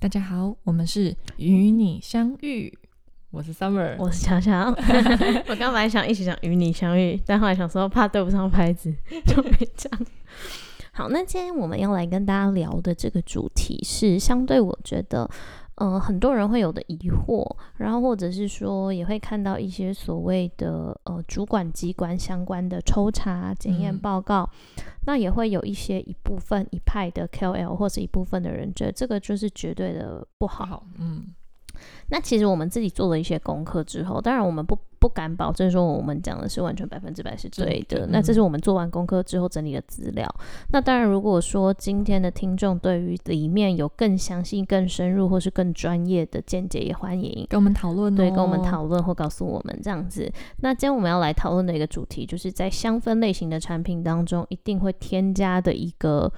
大家好，我们是与你相遇，我是 Summer，我是强强。我刚本来想一起讲与你相遇，但后来想说怕对不上拍子，就没讲。好，那今天我们要来跟大家聊的这个主题是相对我觉得。嗯，很多人会有的疑惑，然后或者是说也会看到一些所谓的呃主管机关相关的抽查检验报告，那也会有一些一部分一派的 KOL 或者一部分的人觉得这个就是绝对的不好。嗯。那其实我们自己做了一些功课之后，当然我们不不敢保证说我们讲的是完全百分之百是对的。那这是我们做完功课之后整理的资料。那当然，如果说今天的听众对于里面有更详细、更深入或是更专业的见解，也欢迎跟我们讨论。对，跟我们讨论或告诉我们这样子。那今天我们要来讨论的一个主题，就是在香氛类型的产品当中，一定会添加的一个。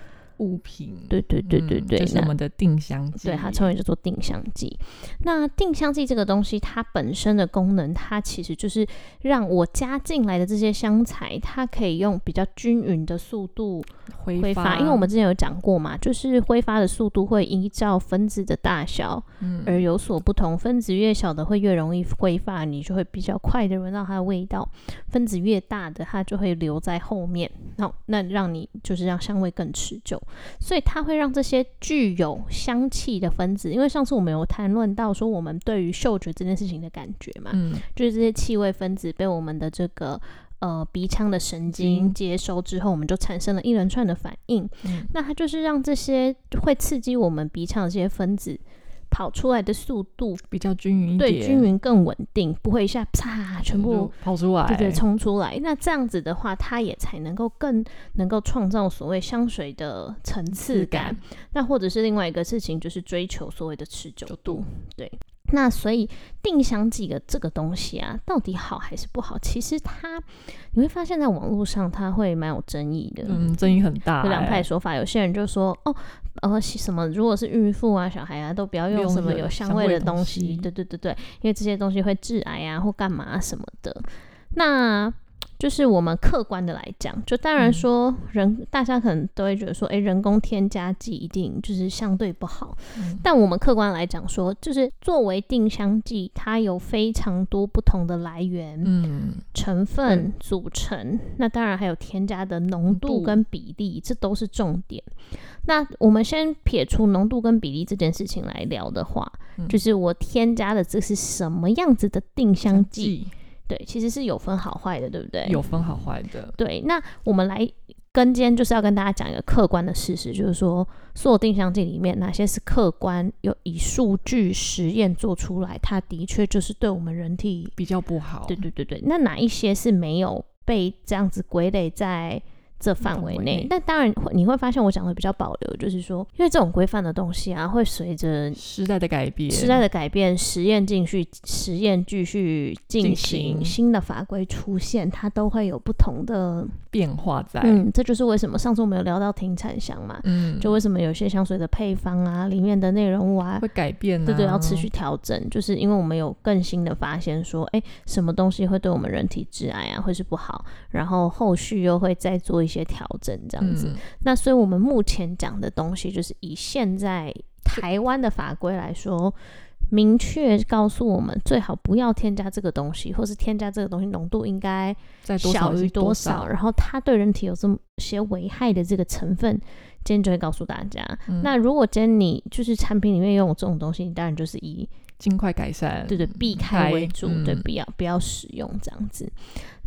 物品，对对对对对，就是我们的定香剂，对它称为叫做定香剂。那定香剂这个东西，它本身的功能，它其实就是让我加进来的这些香材，它可以用比较均匀的速度挥发。因为我们之前有讲过嘛，就是挥发的速度会依照分子的大小而有所不同。分子越小的会越容易挥发，你就会比较快的闻到它的味道；分子越大的，它就会留在后面。那那让你就是让香味更持久。所以它会让这些具有香气的分子，因为上次我们有谈论到说，我们对于嗅觉这件事情的感觉嘛，嗯，就是这些气味分子被我们的这个呃鼻腔的神经接收之后，我们就产生了一连串的反应。那它就是让这些会刺激我们鼻腔的这些分子。跑出来的速度比较均匀一点，对，均匀更稳定，不会一下啪全部跑出来，对对，冲出来。那这样子的话，它也才能够更能够创造所谓香水的层次感。那或者是另外一个事情，就是追求所谓的持久度，对。那所以定香剂的这个东西啊，到底好还是不好？其实它你会发现在网络上，它会蛮有争议的。嗯，争议很大。有两派说法，有些人就说哦，呃，什么如果是孕妇啊、小孩啊，都不要用什么有香味的东西。对对对对，因为这些东西会致癌啊，或干嘛什么的。那就是我们客观的来讲，就当然说人，大家可能都会觉得说，哎，人工添加剂一定就是相对不好。但我们客观来讲说，就是作为定香剂，它有非常多不同的来源、嗯，成分组成。那当然还有添加的浓度跟比例，这都是重点。那我们先撇除浓度跟比例这件事情来聊的话，就是我添加的这是什么样子的定香剂？对，其实是有分好坏的，对不对？有分好坏的。对，那我们来跟今天就是要跟大家讲一个客观的事实，就是说，所有定向剂里面哪些是客观有以数据实验做出来，它的确就是对我们人体比较不好。对对对对，那哪一些是没有被这样子归类在？这范围内，但当然你会发现我讲的比较保留，就是说，因为这种规范的东西啊，会随着时代的改变，时代的改变，实验继续，实验继续进行，新的法规出现，它都会有不同的变化在。嗯，这就是为什么上次我们有聊到停产香嘛，嗯，就为什么有些香水的配方啊，里面的内容物啊会改变，对对，要持续调整，就是因为我们有更新的发现，说，哎，什么东西会对我们人体致癌啊，会是不好，然后后续又会再做一些。些调整这样子，那所以我们目前讲的东西，就是以现在台湾的法规来说，明确告诉我们最好不要添加这个东西，或是添加这个东西浓度应该小于多少，然后它对人体有这么些危害的这个成分，今天就会告诉大家。那如果今天你就是产品里面用这种东西，你当然就是以尽快改善，对对，避开为主，对，不要不要使用这样子。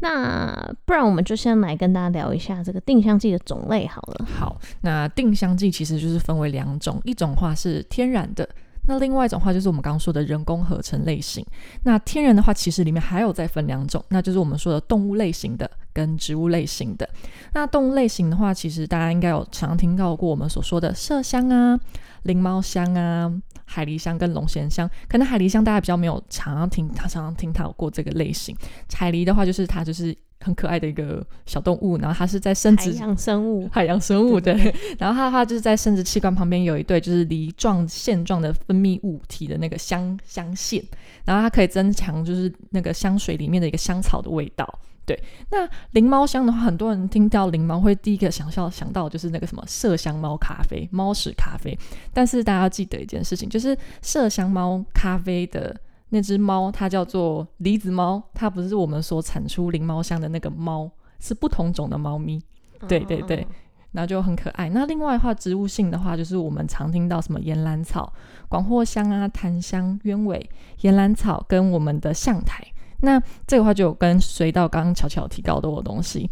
那不然我们就先来跟大家聊一下这个定香剂的种类好了。好，那定香剂其实就是分为两种，一种话是天然的，那另外一种话就是我们刚刚说的人工合成类型。那天然的话，其实里面还有再分两种，那就是我们说的动物类型的跟植物类型的。那动物类型的话，其实大家应该有常听到过我们所说的麝香啊、灵猫香啊。海狸香跟龙涎香，可能海狸香大家比较没有常常听，他常常听到过这个类型。海狸的话，就是它就是很可爱的一个小动物，然后它是在生殖海洋生物，海洋生物对。然后它的话就是在生殖器官旁边有一对就是梨状线状的分泌物体的那个香香腺，然后它可以增强就是那个香水里面的一个香草的味道。对，那灵猫香的话，很多人听到灵猫会第一个想象想到就是那个什么麝香猫咖啡、猫屎咖啡。但是大家要记得一件事情，就是麝香猫咖啡的那只猫，它叫做梨子猫，它不是我们所产出灵猫香的那个猫，是不同种的猫咪。对对对，然后就很可爱。那另外的话，植物性的话，就是我们常听到什么岩兰草、广藿香啊、檀香、鸢尾、岩兰草跟我们的象台。那这个话就跟随到刚刚巧巧提到的我东西，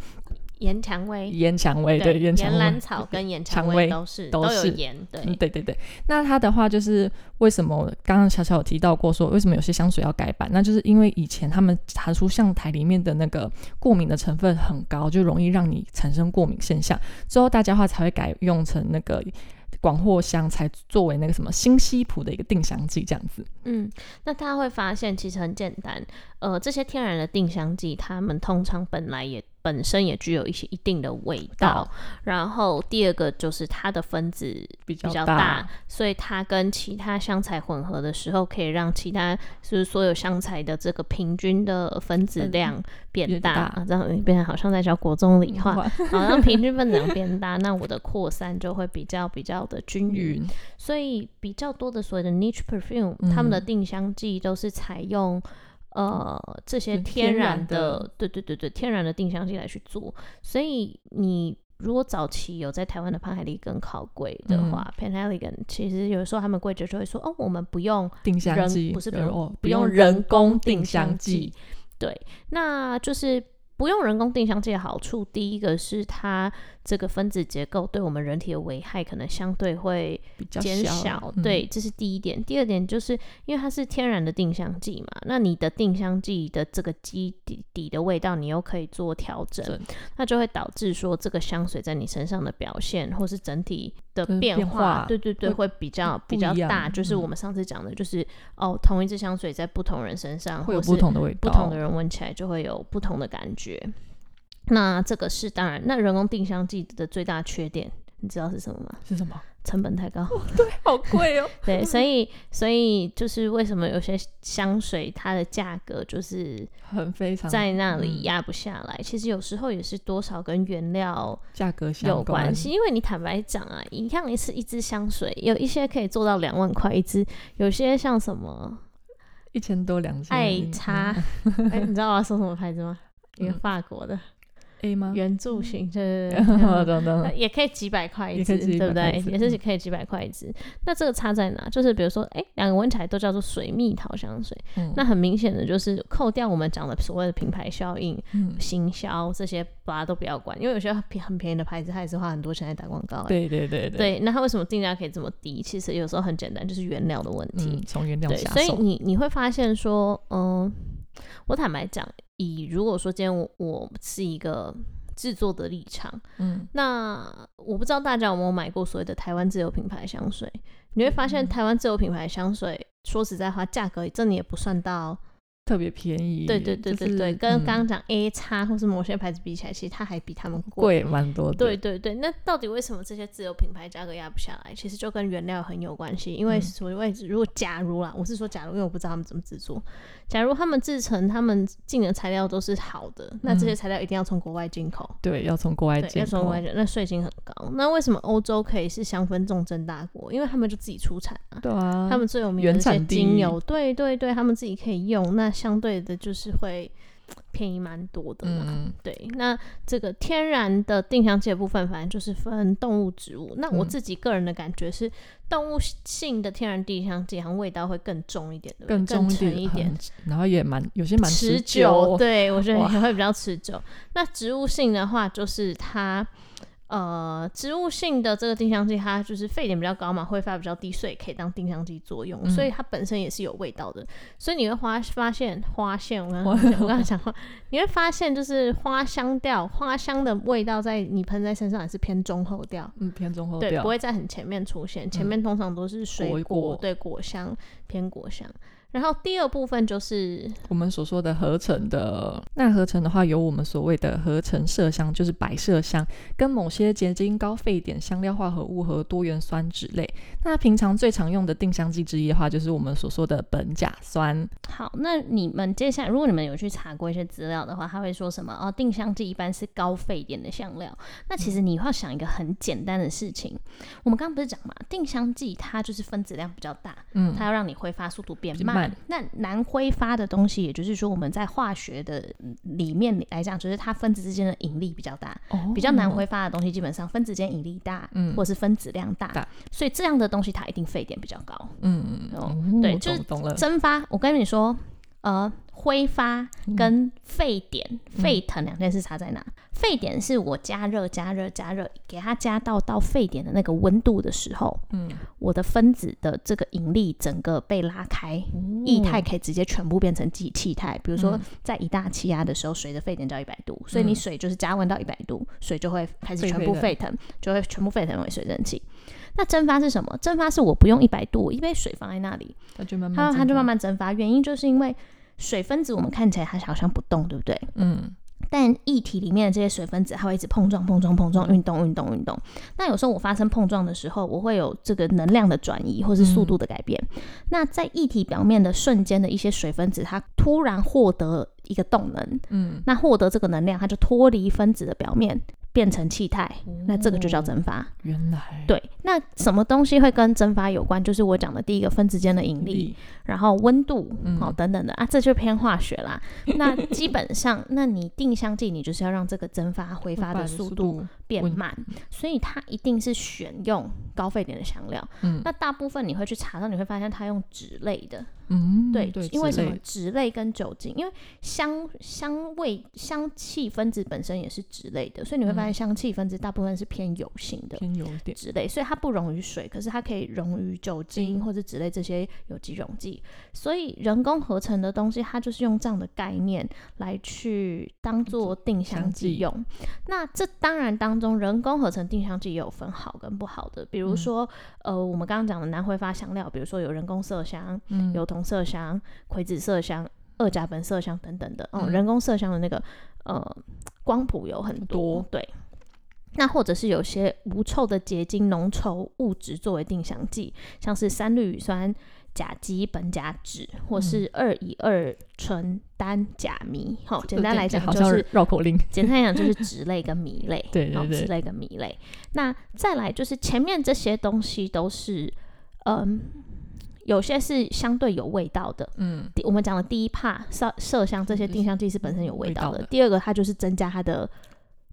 岩蔷薇、岩蔷薇对，岩蔷兰草跟岩蔷薇都是都有岩，对对对对。那它的话就是为什么刚刚巧巧有提到过说为什么有些香水要改版？那就是因为以前他们查出象台里面的那个过敏的成分很高，就容易让你产生过敏现象，之后大家话才会改用成那个。广藿香才作为那个什么新西普的一个定香剂，这样子。嗯，那大家会发现其实很简单，呃，这些天然的定香剂，它们通常本来也。本身也具有一些一定的味道，然后第二个就是它的分子比较大，所以它跟其他香材混合的时候，可以让其他就是所有香材的这个平均的分子量变大，这样变成好像在教国中理化，好像平均分子量变大，那我的扩散就会比较比较的均匀，所以比较多的所谓的 niche perfume，他们的。定香剂都是采用。呃，这些天然的，对对对对，天然的定香剂来去做。所以你如果早期有在台湾的潘海利根考柜的话 i g a n 其实有时候他们柜姐就会说，哦，我们不用定香剂，不是不用不用人工定香剂。对，那就是不用人工定香剂的好处，第一个是它。这个分子结构对我们人体的危害可能相对会减小，对，这是第一点。第二点就是因为它是天然的定香剂嘛，那你的定香剂的这个基底底的味道，你又可以做调整，那就会导致说这个香水在你身上的表现，或是整体的变化，对对对，会比较比较大。就是我们上次讲的，就是哦，同一支香水在不同人身上会有不同的味道，不同的人闻起来就会有不同的感觉。那这个是当然，那人工定香剂的最大缺点，你知道是什么吗？是什么？成本太高。对，好贵哦。对，所以所以就是为什么有些香水它的价格就是很非常在那里压不下来。其实有时候也是多少跟原料价格有关系。因为你坦白讲啊，一样一次一支香水，有一些可以做到两万块一支，有些像什么一千多两千。爱差，哎，你知道我要说什么牌子吗？一个法国的。A 吗？圆柱形，对等等，也可以几百块一支，对不对？也是可以几百块一支。那这个差在哪？就是比如说，哎，两个闻起来都叫做水蜜桃香水，那很明显的就是扣掉我们讲的所谓的品牌效应、行销这些，把它都不要管，因为有些便很便宜的牌子，它也是花很多钱来打广告。对对对对。那它为什么定价可以这么低？其实有时候很简单，就是原料的问题。从原料下手。所以你你会发现说，嗯，我坦白讲。以如果说今天我我是一个制作的立场，嗯，那我不知道大家有没有买过所谓的台湾自有品牌香水，你会发现台湾自有品牌香水，说实在话，价格真的也不算到。特别便宜，对对对对对，跟刚刚讲 A 叉或是某些牌子比起来，其实它还比他们贵蛮多的。对对对，那到底为什么这些自有品牌价格压不下来？其实就跟原料很有关系。因为所谓如果假如啦，我是说假如，因为我不知道他们怎么制作。假如他们制成，他们进的材料都是好的，那这些材料一定要从国外进口。对，要从国外进，要从国外进，那税金很高。那为什么欧洲可以是香氛重镇大国？因为他们就自己出产啊。对啊，他们最有名的一些精油，对对对，他们自己可以用。那相对的就。是会便宜蛮多的嘛？对，那这个天然的定香剂的部分，反正就是分动物、植物。那我自己个人的感觉是，动物性的天然定香剂，好像味道会更重一点，更重一点，然后也蛮有些蛮持久。对我觉得也会比较持久。那植物性的话，就是它。呃，植物性的这个定香剂，它就是沸点比较高嘛，挥发比较低，所以可以当定香剂作用，所以它本身也是有味道的。所以你会发发现花线，我刚刚我刚刚讲话，你会发现就是花香调、花香的味道，在你喷在身上也是偏中后调，嗯，偏中后调，对不会在很前面出现，前面通常都是水果，对果香偏果香。然后第二部分就是我们所说的合成的，那合成的话有我们所谓的合成麝香，就是白麝香，跟某些结晶高沸点香料化合物和多元酸酯类。那平常最常用的定香剂之一的话，就是我们所说的苯甲酸。好，那你们接下来如果你们有去查过一些资料的话，他会说什么？哦，定香剂一般是高沸点的香料。那其实你要想一个很简单的事情，我们刚刚不是讲嘛，定香剂它就是分子量比较大，嗯，它要让你挥发速度变慢。那难挥发的东西，也就是说我们在化学的里面来讲，就是它分子之间的引力比较大。哦，比较难挥发的东西，基本上分子间引力大，嗯，或者是分子量大，所以这样的东西它一定沸点比较高。嗯嗯哦，对，就是蒸发。我跟你说，呃。挥发跟沸点、沸腾两件事差在哪？沸点是我加热、加热、加热，给它加到到沸点的那个温度的时候，嗯，我的分子的这个引力整个被拉开，液态可以直接全部变成气气态。比如说在一大气压的时候，水的沸点叫一百度，所以你水就是加温到一百度，水就会开始全部沸腾，就会全部沸腾为水蒸气。那蒸发是什么？蒸发是我不用一百度，一杯水放在那里，它就慢慢它就慢慢蒸发。原因就是因为。水分子我们看起来它好像不动，对不对？嗯。但液体里面的这些水分子，它会一直碰撞、碰撞、碰撞、运动、运动、运动。那有时候我发生碰撞的时候，我会有这个能量的转移，或是速度的改变。那在液体表面的瞬间的一些水分子，它突然获得一个动能，嗯，那获得这个能量，它就脱离分子的表面。变成气态，那这个就叫蒸发。原来对，那什么东西会跟蒸发有关？就是我讲的第一个分子间的引力，然后温度，哦等等的啊，这就偏化学啦。那基本上，那你定香剂，你就是要让这个蒸发挥发的速度变慢，所以它一定是选用高沸点的香料。嗯，那大部分你会去查到，你会发现它用脂类的。嗯，对，因为什么？脂类跟酒精，因为香香味香气分子本身也是脂类的，所以你会发现香气分子大部分是偏油性的，偏油点酯类，所以它不溶于水，可是它可以溶于酒精或者脂类这些有机溶剂。所以人工合成的东西，它就是用这样的概念来去当做定香剂用。那这当然当中人工合成定香剂也有分好跟不好的，比如说呃，我们刚刚讲的南挥发香料，比如说有人工麝香，嗯，有同麝香、葵子麝香、二甲苯麝香等等的，哦，人工麝香的那个呃光谱有很多，对。那或者是有些无臭的结晶浓稠物质作为定香剂，像是三氯乙酸甲基苯甲酯，或是二乙二醇单甲醚。好，简单来讲就是绕口令。简单来讲就是 酯类跟醚类，对对对，酯类跟醚类。那再来就是前面这些东西都是，嗯。有些是相对有味道的，嗯，我们讲的第一帕麝麝香这些定香剂是本身有味道的。第二个，它就是增加它的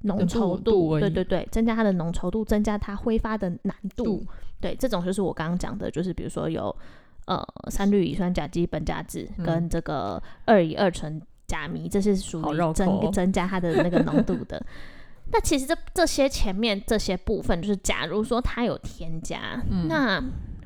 浓稠度，对对对，增加它的浓稠度，增加它挥发的难度。对，这种就是我刚刚讲的，就是比如说有呃三氯乙酸甲基苯甲酯跟这个二乙二醇甲醚，这是属于增增加它的那个浓度的。那其实这这些前面这些部分，就是假如说它有添加，那。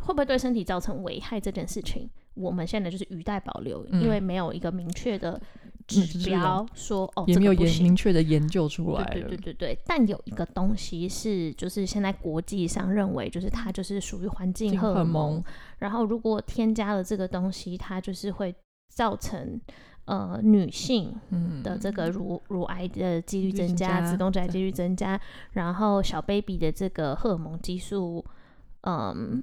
会不会对身体造成危害这件事情，我们现在就是语带保留，因为没有一个明确的指标说哦，也没有研明确的研究出来。对对对对，但有一个东西是，就是现在国际上认为，就是它就是属于环境荷尔蒙。然后如果添加了这个东西，它就是会造成呃女性的这个乳乳癌的几率增加，子宫癌几率增加，然后小 baby 的这个荷尔蒙激素，嗯。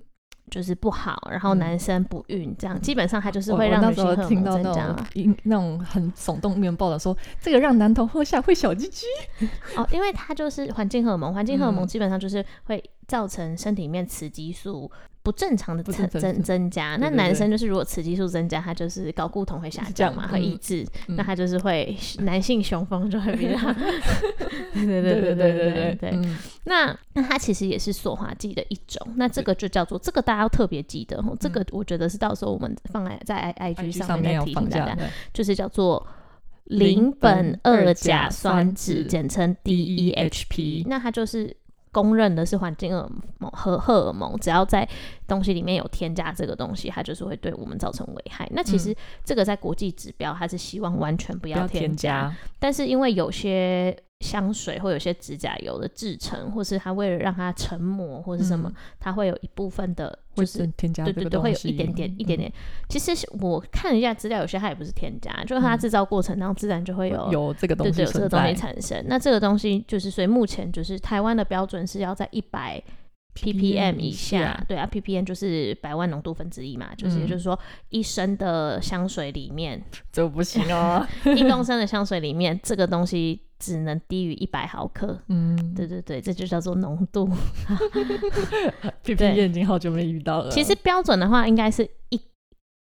就是不好，然后男生不孕，这样基本上他就是会让女性荷尔蒙增加。那种很耸动面报的说，这个让男童喝下会小鸡鸡。哦，因为它就是环境荷尔蒙，环境荷尔蒙基本上就是会造成身体里面雌激素不正常的增增增加，那男生就是如果雌激素增加，他就是高固酮会下降嘛，会抑制，那他就是会男性雄风就会比较。对对对对对对对。那那它其实也是塑化剂的一种，那这个就叫做这个大家要特别记得，这个我觉得是到时候我们放在在 I I G 上面再提醒大家，就是叫做邻苯二甲酸酯，简称 D E H P，那它就是。公认的是环境荷尔蒙和荷尔蒙，只要在东西里面有添加这个东西，它就是会对我们造成危害。那其实这个在国际指标，它是希望完全不要添加，但是因为有些香水或有些指甲油的制成，或是它为了让它成膜或是什么，嗯它会有一部分的，就是添加对对对，会有一点点一点嗯点。其实是我看了一下资料，有些它也不是添加，就是它嗯制造过程当中自然就会有。有这个东对对，西存有这个东西产生。那这个东西就是，所以目前就是台湾的标准是要在一百 ppm 以下，对啊，ppm 就是百万浓度分之一嘛，就是也嗯就是说，一升的香水里面，这不行哦。一公升的香水里面，这个东西只能低于一百毫克。嗯，对对对，这就叫做浓度。P P 对眼已经好久没遇到了。其实标准的话，应该是一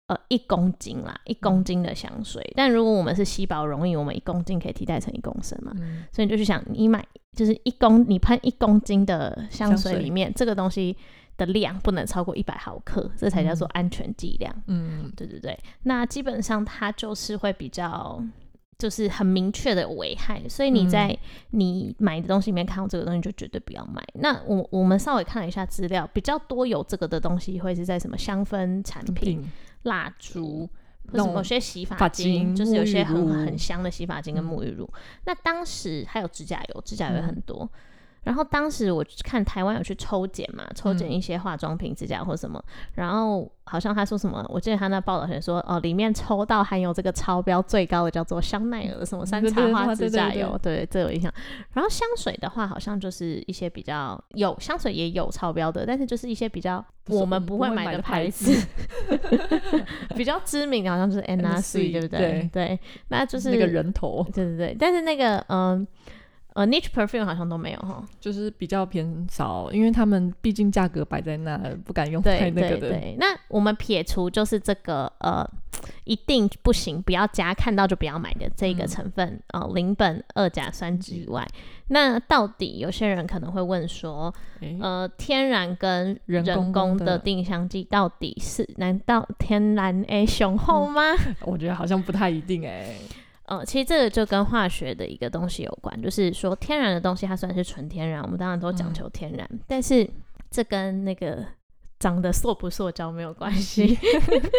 呃一公斤啦，一公斤的香水。但如果我们是吸饱容易，我们一公斤可以替代成一公升嘛。嗯，所以你就去想，你买就是一公，你喷一公斤的香水里面，这个东西的量不能超过一百毫克，这才叫做安全剂量。嗯，对对对，那基本上它就是会比较。就是很明确的危害，所以你在你买的东西里面看到这个东西，就绝对不要买。那我我们稍微看了一下资料，比较多有这个的东西会是在什么香氛产品、品蜡烛，或者某些洗发发精，精就是有些很很香的洗发精跟嗯沐浴露。那当时还有指甲油，指甲油也很嗯多。然后当时我看台湾有去抽检嘛，抽检嗯一些化妆品、指甲或什么，然后好像他说什么，我记得他那报道写说，哦，里面抽到含有这个超标最高的叫做香奈儿的什么山茶花对对对对指甲油，对，这有印象。然后香水的话，好像就是一些比较有香水也有超标的，但是就是一些比较我们不会买的牌牌子，比较知名的好像就是 Sui，对不对？对对，那就是那个人头，对对对，但是那个嗯呃 Niche Perfume 好像都没有哈。就是比较偏少，因为他们毕竟价格摆在那，不敢用对太那个的。对对，那我们撇除就是这个呃一定不行，不要加，看到就不要买的这个嗯成分呃邻苯二甲酸酯以外，那到底有些人可能会问说，诶呃，天然跟人工工的的定香剂到底是难道天然诶雄厚吗？我觉得好像不太一定哎、呃，其实这个就跟化学的一个东西有关，就是说天然的东西它虽然是纯天然，我们当然都讲求天然，但是这跟那个长得塑不塑胶没有关系。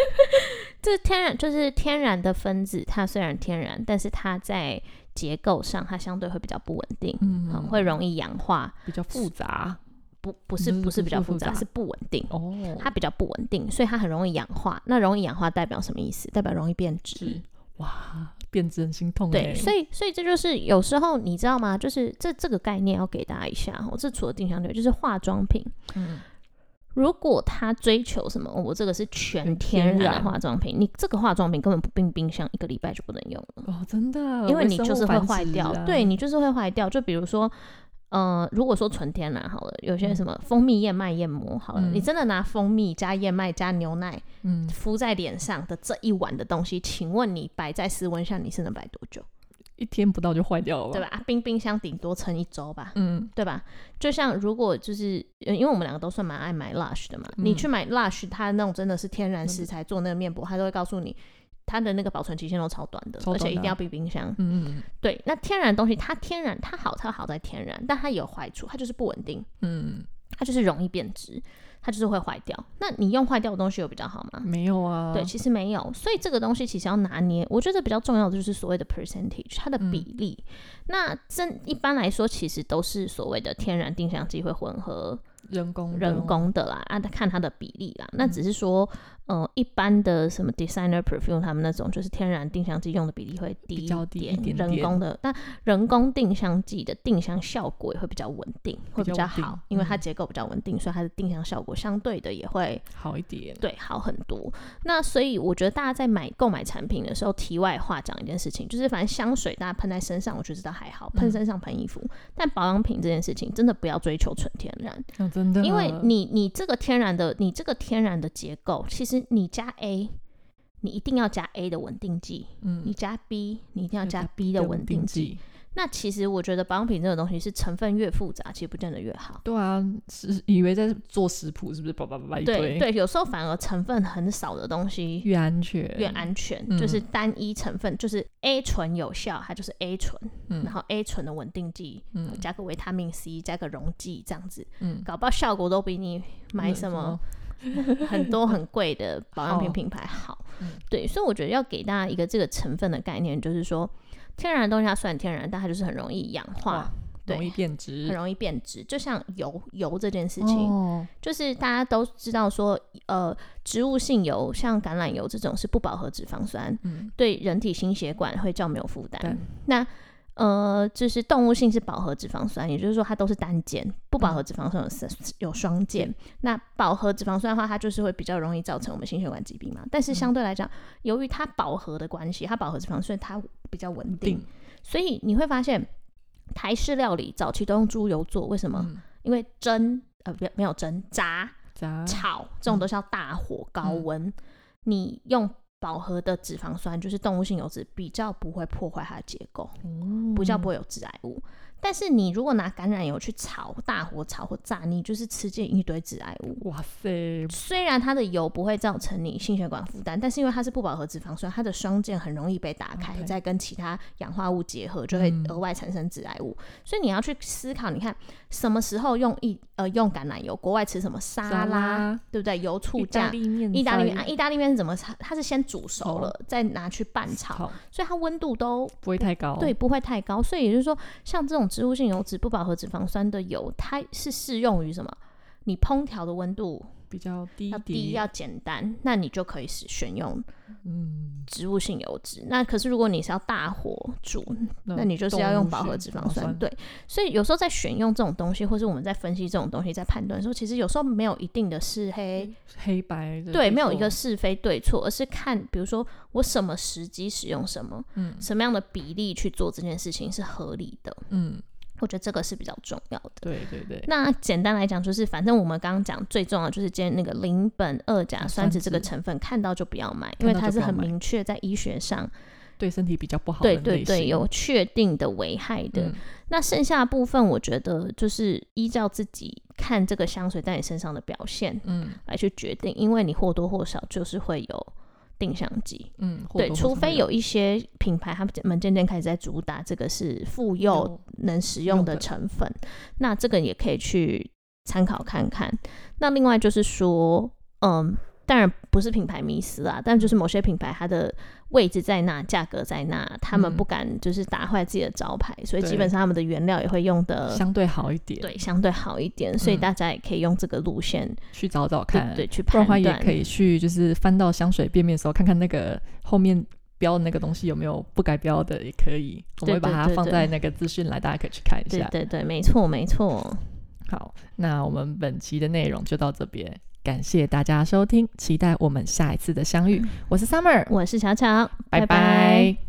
这天然就是天然的分子，它虽然天然，但是它在结构上它相对会比较不稳定，嗯嗯，会容易氧化，比较复杂不不是不是比较复杂是不稳定。哦。它比较不稳定，所以它很容易氧化。那容易氧化代表什么意思？代表容易变质。是哇，变质很心痛对，哎。所以所以这就是有时候你知道吗？就是这这个概念要给大家一下哦。这除了定香酒，就是化妆品。嗯，如果他追求什么，哦我这个是全全天然的化妆品，你这个化妆品根本不冰冰箱，一个礼拜就不能用了，哦，真的，因为你就是会坏掉。啊对你就是会坏掉。就比如说。呃，如果说纯天然好了，有些嗯什么蜂蜜燕麦燕膜好了，你嗯真的拿蜂蜜加燕麦加牛奶嗯，敷在脸上的这一碗的东西，请问你摆在室温下，你是能摆多久？一天不到就坏掉了，对？吧？啊冰冰箱顶多撑一周吧，嗯，对吧？就像如果就是，呃因为我们两个都算蛮爱买 Lush 的嘛，你嗯去买 Lush，它那种真的是天然食材做那个面膜，它都会告诉你。它的那个保存期限都超短的，短的啊而且一定要冰冰箱。嗯嗯对，那天然的东西，它天然它好，它好在天然，但它有坏处，它就是不稳定，嗯，它就是容易变质，它就是会坏掉。那你用坏掉的东西有比较好吗？没有啊，对，其实没有，所以这个东西其实要拿捏，我觉得比较重要的就是所谓的 percentage，它的嗯比例。那真一般来说，其实都是所谓的天然定香剂会混合人工人工的啦，啊，看它的比例啦。那嗯只是说，呃，一般的什么 designer perfume，他们那种就是天然定香剂用的比例会低一点人工的，但人工定香剂的定香效果也会比较稳定，会比较好，因为它嗯结构比较稳定，所以它的定香效果相对的也会好一点，对，好很多。那所以我觉得大家在买购买产品的时候，题外话讲一件事情，就是反正香水大家喷在身上，我觉得倒还好，喷嗯身上喷衣服。但保养品这件事情，真的不要追求纯天然，哦，真的，因为你你这个天然的，你这个天然的结构，其实你加 A。你一定要加 A 的稳定剂，嗯你加 B，你一定要加 B 的的稳定剂。，那其实我觉得保养品这种东西是成分越复杂，其实不见得越好。对啊，是以为在做食谱是不是？叭叭叭叭一堆，对对，有时候反而成分很少的东西越安全越安全，嗯就是单一成分，就是 A 醇有效，它就是 A 醇，嗯然后 A 醇的稳定剂，嗯加个维他命 C，加个溶剂，这样子，嗯，搞不好效果都比你买嗯什么 很多很贵的保养品品牌好。嗯对，所以我觉得要给大家一个这个成分的概念，就是说。天然的东西它虽然天然，但它就是很容易氧化哇，对容易变质，很容易变质。就像油油这件事情，哦，就是大家都知道说，呃，植物性油像橄榄油这种是不饱和脂肪酸，嗯，对人体心血管会较没有负担。那呃，就是动物性是饱和脂肪酸，也就是说它都是单键，不饱和脂肪酸有三有双键。那饱和脂肪酸的话，它就是会比较容易造成我们心血管疾病嘛。但是相对来讲，由于它饱和的关系，它饱和脂肪酸它比较稳定定，所以你会发现台式料理早期都用猪油做，为什么？嗯。因为蒸呃不没有蒸炸炸炒这种都是要大火高温，你用饱和的脂肪酸就是动物性油脂，比较不会破坏它的结构，嗯比较不会有致癌物。但是你如果拿橄榄油去炒，大火炒或炸，你就是吃进一堆致癌物。哇塞，虽然它的油不会造成你心血管负担，但是因为它是不饱和脂肪酸，它的双键很容易被打开再跟其他氧化物结合，就会嗯额外产生致癌物。所以你要去思考，你看什么时候用一呃用橄榄油，国外吃什么沙沙拉，对不对？油醋酱。意大利面啊，意大利面是怎么炒？它是先煮熟炒了，再拿去拌炒，所以它温度都不会太高，对，不会太高。所以也就是说，像这种植物性油脂、不饱和脂肪酸的油，它是适用于什么？你烹调的温度比较低要低、要简单，那你就可以使选用嗯，植物性油脂。那可是如果你是要大火煮，那你就是要用饱和脂肪酸。对，所以有时候在选用这种东西，或是我们在分析这种东西，在判断的时候，其实有时候没有一定的是黑。黑白的对，没有一个是非对错，而是看，比如说我什么时机使用什么，嗯什么样的比例去做这件事情是合理的。嗯，我觉得这个是比较重要的。对对对，那简单来讲，就是反正我们刚刚讲最重要的就是今天那个邻苯二甲酸酯这个成分，看到就不要买，因为它是很明确在医学上，对身体比较不好对对对，有确定的危害的。嗯那剩下的部分，我觉得就是依照自己看这个香水在你身上的表现嗯来去决定，因为你或多或少就是会有定向剂。嗯，对，除非有一些品牌，他们渐渐开始在主打这个是妇幼能使用的成分，那这个也可以去参考看看。那另外就是说，嗯，当然不是品牌迷思啊，但就是某些品牌它的位置在那，价格在那，他们嗯。不敢就是打坏自己的招牌，所以基本上他们的原料也会用的相对好一点，对相对好一点，所以嗯。大家也可以用这个路线，去找找看，对去不然判断。也可以去就是翻到香水背面的时候，看看那个后面标的那个东西有没有不该标的，也可以，我们会把它放在那个资讯栏，大家可以去看一下。对对对，没错没错。好，那我们本期的内容就到这边，感谢大家收听，期待我们下一次的相遇。我是 Summer，我是巧。巧，拜。拜拜